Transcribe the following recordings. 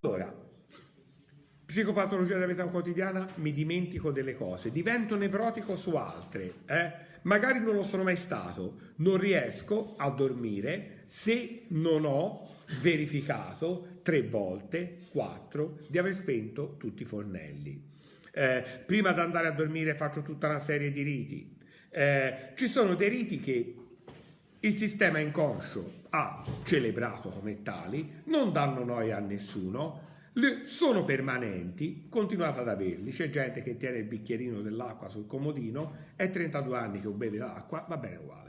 Allora, psicopatologia della vita quotidiana, mi dimentico delle cose, divento nevrotico su altre, eh? magari non lo sono mai stato, non riesco a dormire se non ho verificato tre volte, quattro, di aver spento tutti i fornelli. Eh, prima di andare a dormire faccio tutta una serie di riti. Eh, ci sono dei riti che il sistema inconscio ha celebrato come tali, non danno noia a nessuno, sono permanenti, continuate ad averli. C'è gente che tiene il bicchierino dell'acqua sul comodino, è 32 anni che beve l'acqua, va bene uguale.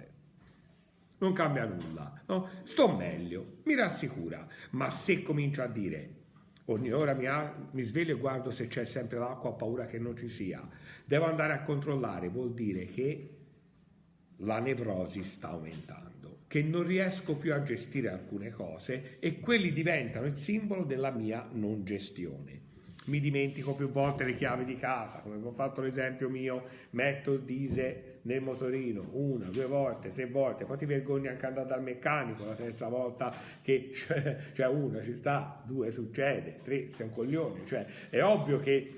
Non cambia nulla, no? Sto meglio, mi rassicura, ma se comincio a dire ogni ora mi, ha- mi sveglio e guardo se c'è sempre l'acqua, ho paura che non ci sia, devo andare a controllare, vuol dire che la nevrosi sta aumentando, che non riesco più a gestire alcune cose e quelli diventano il simbolo della mia non gestione. Mi dimentico più volte le chiavi di casa, come ho fatto l'esempio mio, metto il dise nel motorino una, due volte, tre volte, poi ti vergogni anche andare dal meccanico la terza volta che cioè una ci sta, due succede, tre sei un coglione, cioè è ovvio che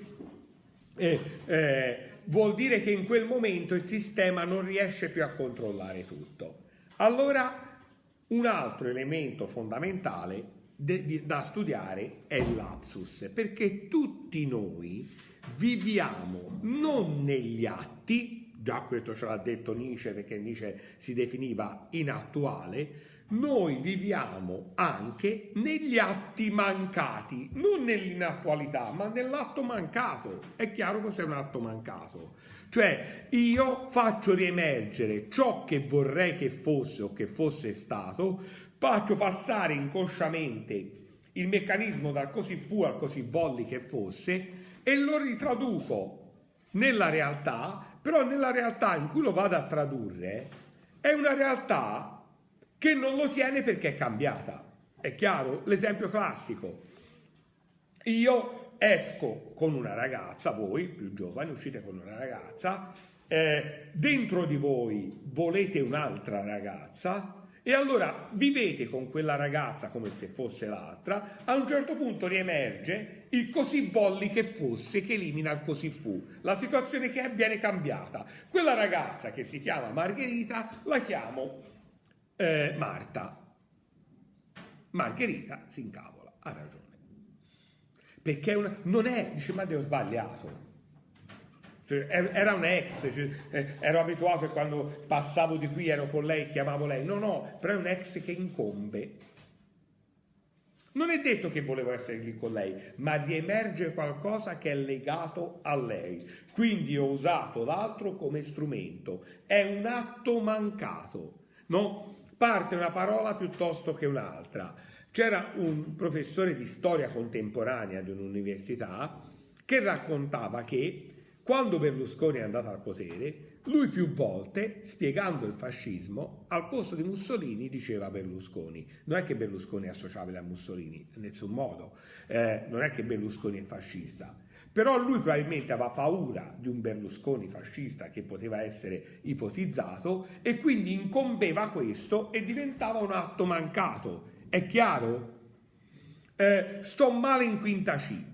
eh, eh, vuol dire che in quel momento il sistema non riesce più a controllare tutto. Allora, un altro elemento fondamentale de- di- da studiare è lapsus, perché tutti noi viviamo non negli atti, già questo ce l'ha detto Nietzsche perché Nietzsche si definiva inattuale, noi viviamo anche negli atti mancati, non nell'inattualità, ma nell'atto mancato. È chiaro cos'è un atto mancato? Cioè io faccio riemergere ciò che vorrei che fosse o che fosse stato, faccio passare inconsciamente il meccanismo dal così fu al così volli che fosse e lo ritraduco nella realtà, però nella realtà in cui lo vado a tradurre è una realtà che non lo tiene perché è cambiata. È chiaro? L'esempio classico. Io esco con una ragazza, voi più giovani uscite con una ragazza, eh, dentro di voi volete un'altra ragazza e allora vivete con quella ragazza come se fosse l'altra, a un certo punto riemerge il così volli che fosse che elimina il così fu. La situazione che è viene cambiata. Quella ragazza che si chiama Margherita la chiamo eh, Marta. Margherita si incavola, ha ragione. Perché una- non è, dice, ma ho sbagliato. Cioè, er- Era un ex, cioè, eh, ero abituato e quando passavo di qui ero con lei, chiamavo lei. No, no, però è un ex che incombe. Non è detto che volevo essere lì con lei, ma riemerge qualcosa che è legato a lei. Quindi ho usato l'altro come strumento. È un atto mancato, no? Parte una parola piuttosto che un'altra. C'era un professore di storia contemporanea di un'università che raccontava che quando Berlusconi è andato al potere, lui più volte, spiegando il fascismo, al posto di Mussolini diceva Berlusconi. Non è che Berlusconi è associabile a Mussolini, in nessun modo. Eh, non è che Berlusconi è fascista. Però lui probabilmente aveva paura di un Berlusconi fascista che poteva essere ipotizzato e quindi incombeva questo e diventava un atto mancato. È chiaro? Eh, sto male in quinta C.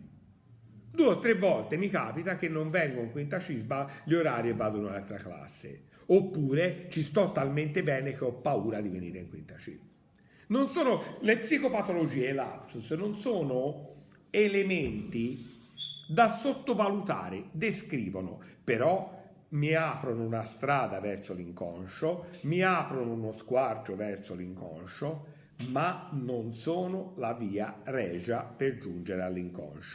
Due o tre volte mi capita che non vengo in quinta C, sba- gli orari e vado in un'altra classe. Oppure ci sto talmente bene che ho paura di venire in quinta C. Non sono, le psicopatologie e l'apsus non sono elementi da sottovalutare, descrivono, però mi aprono una strada verso l'inconscio, mi aprono uno squarcio verso l'inconscio, ma non sono la via regia per giungere all'inconscio.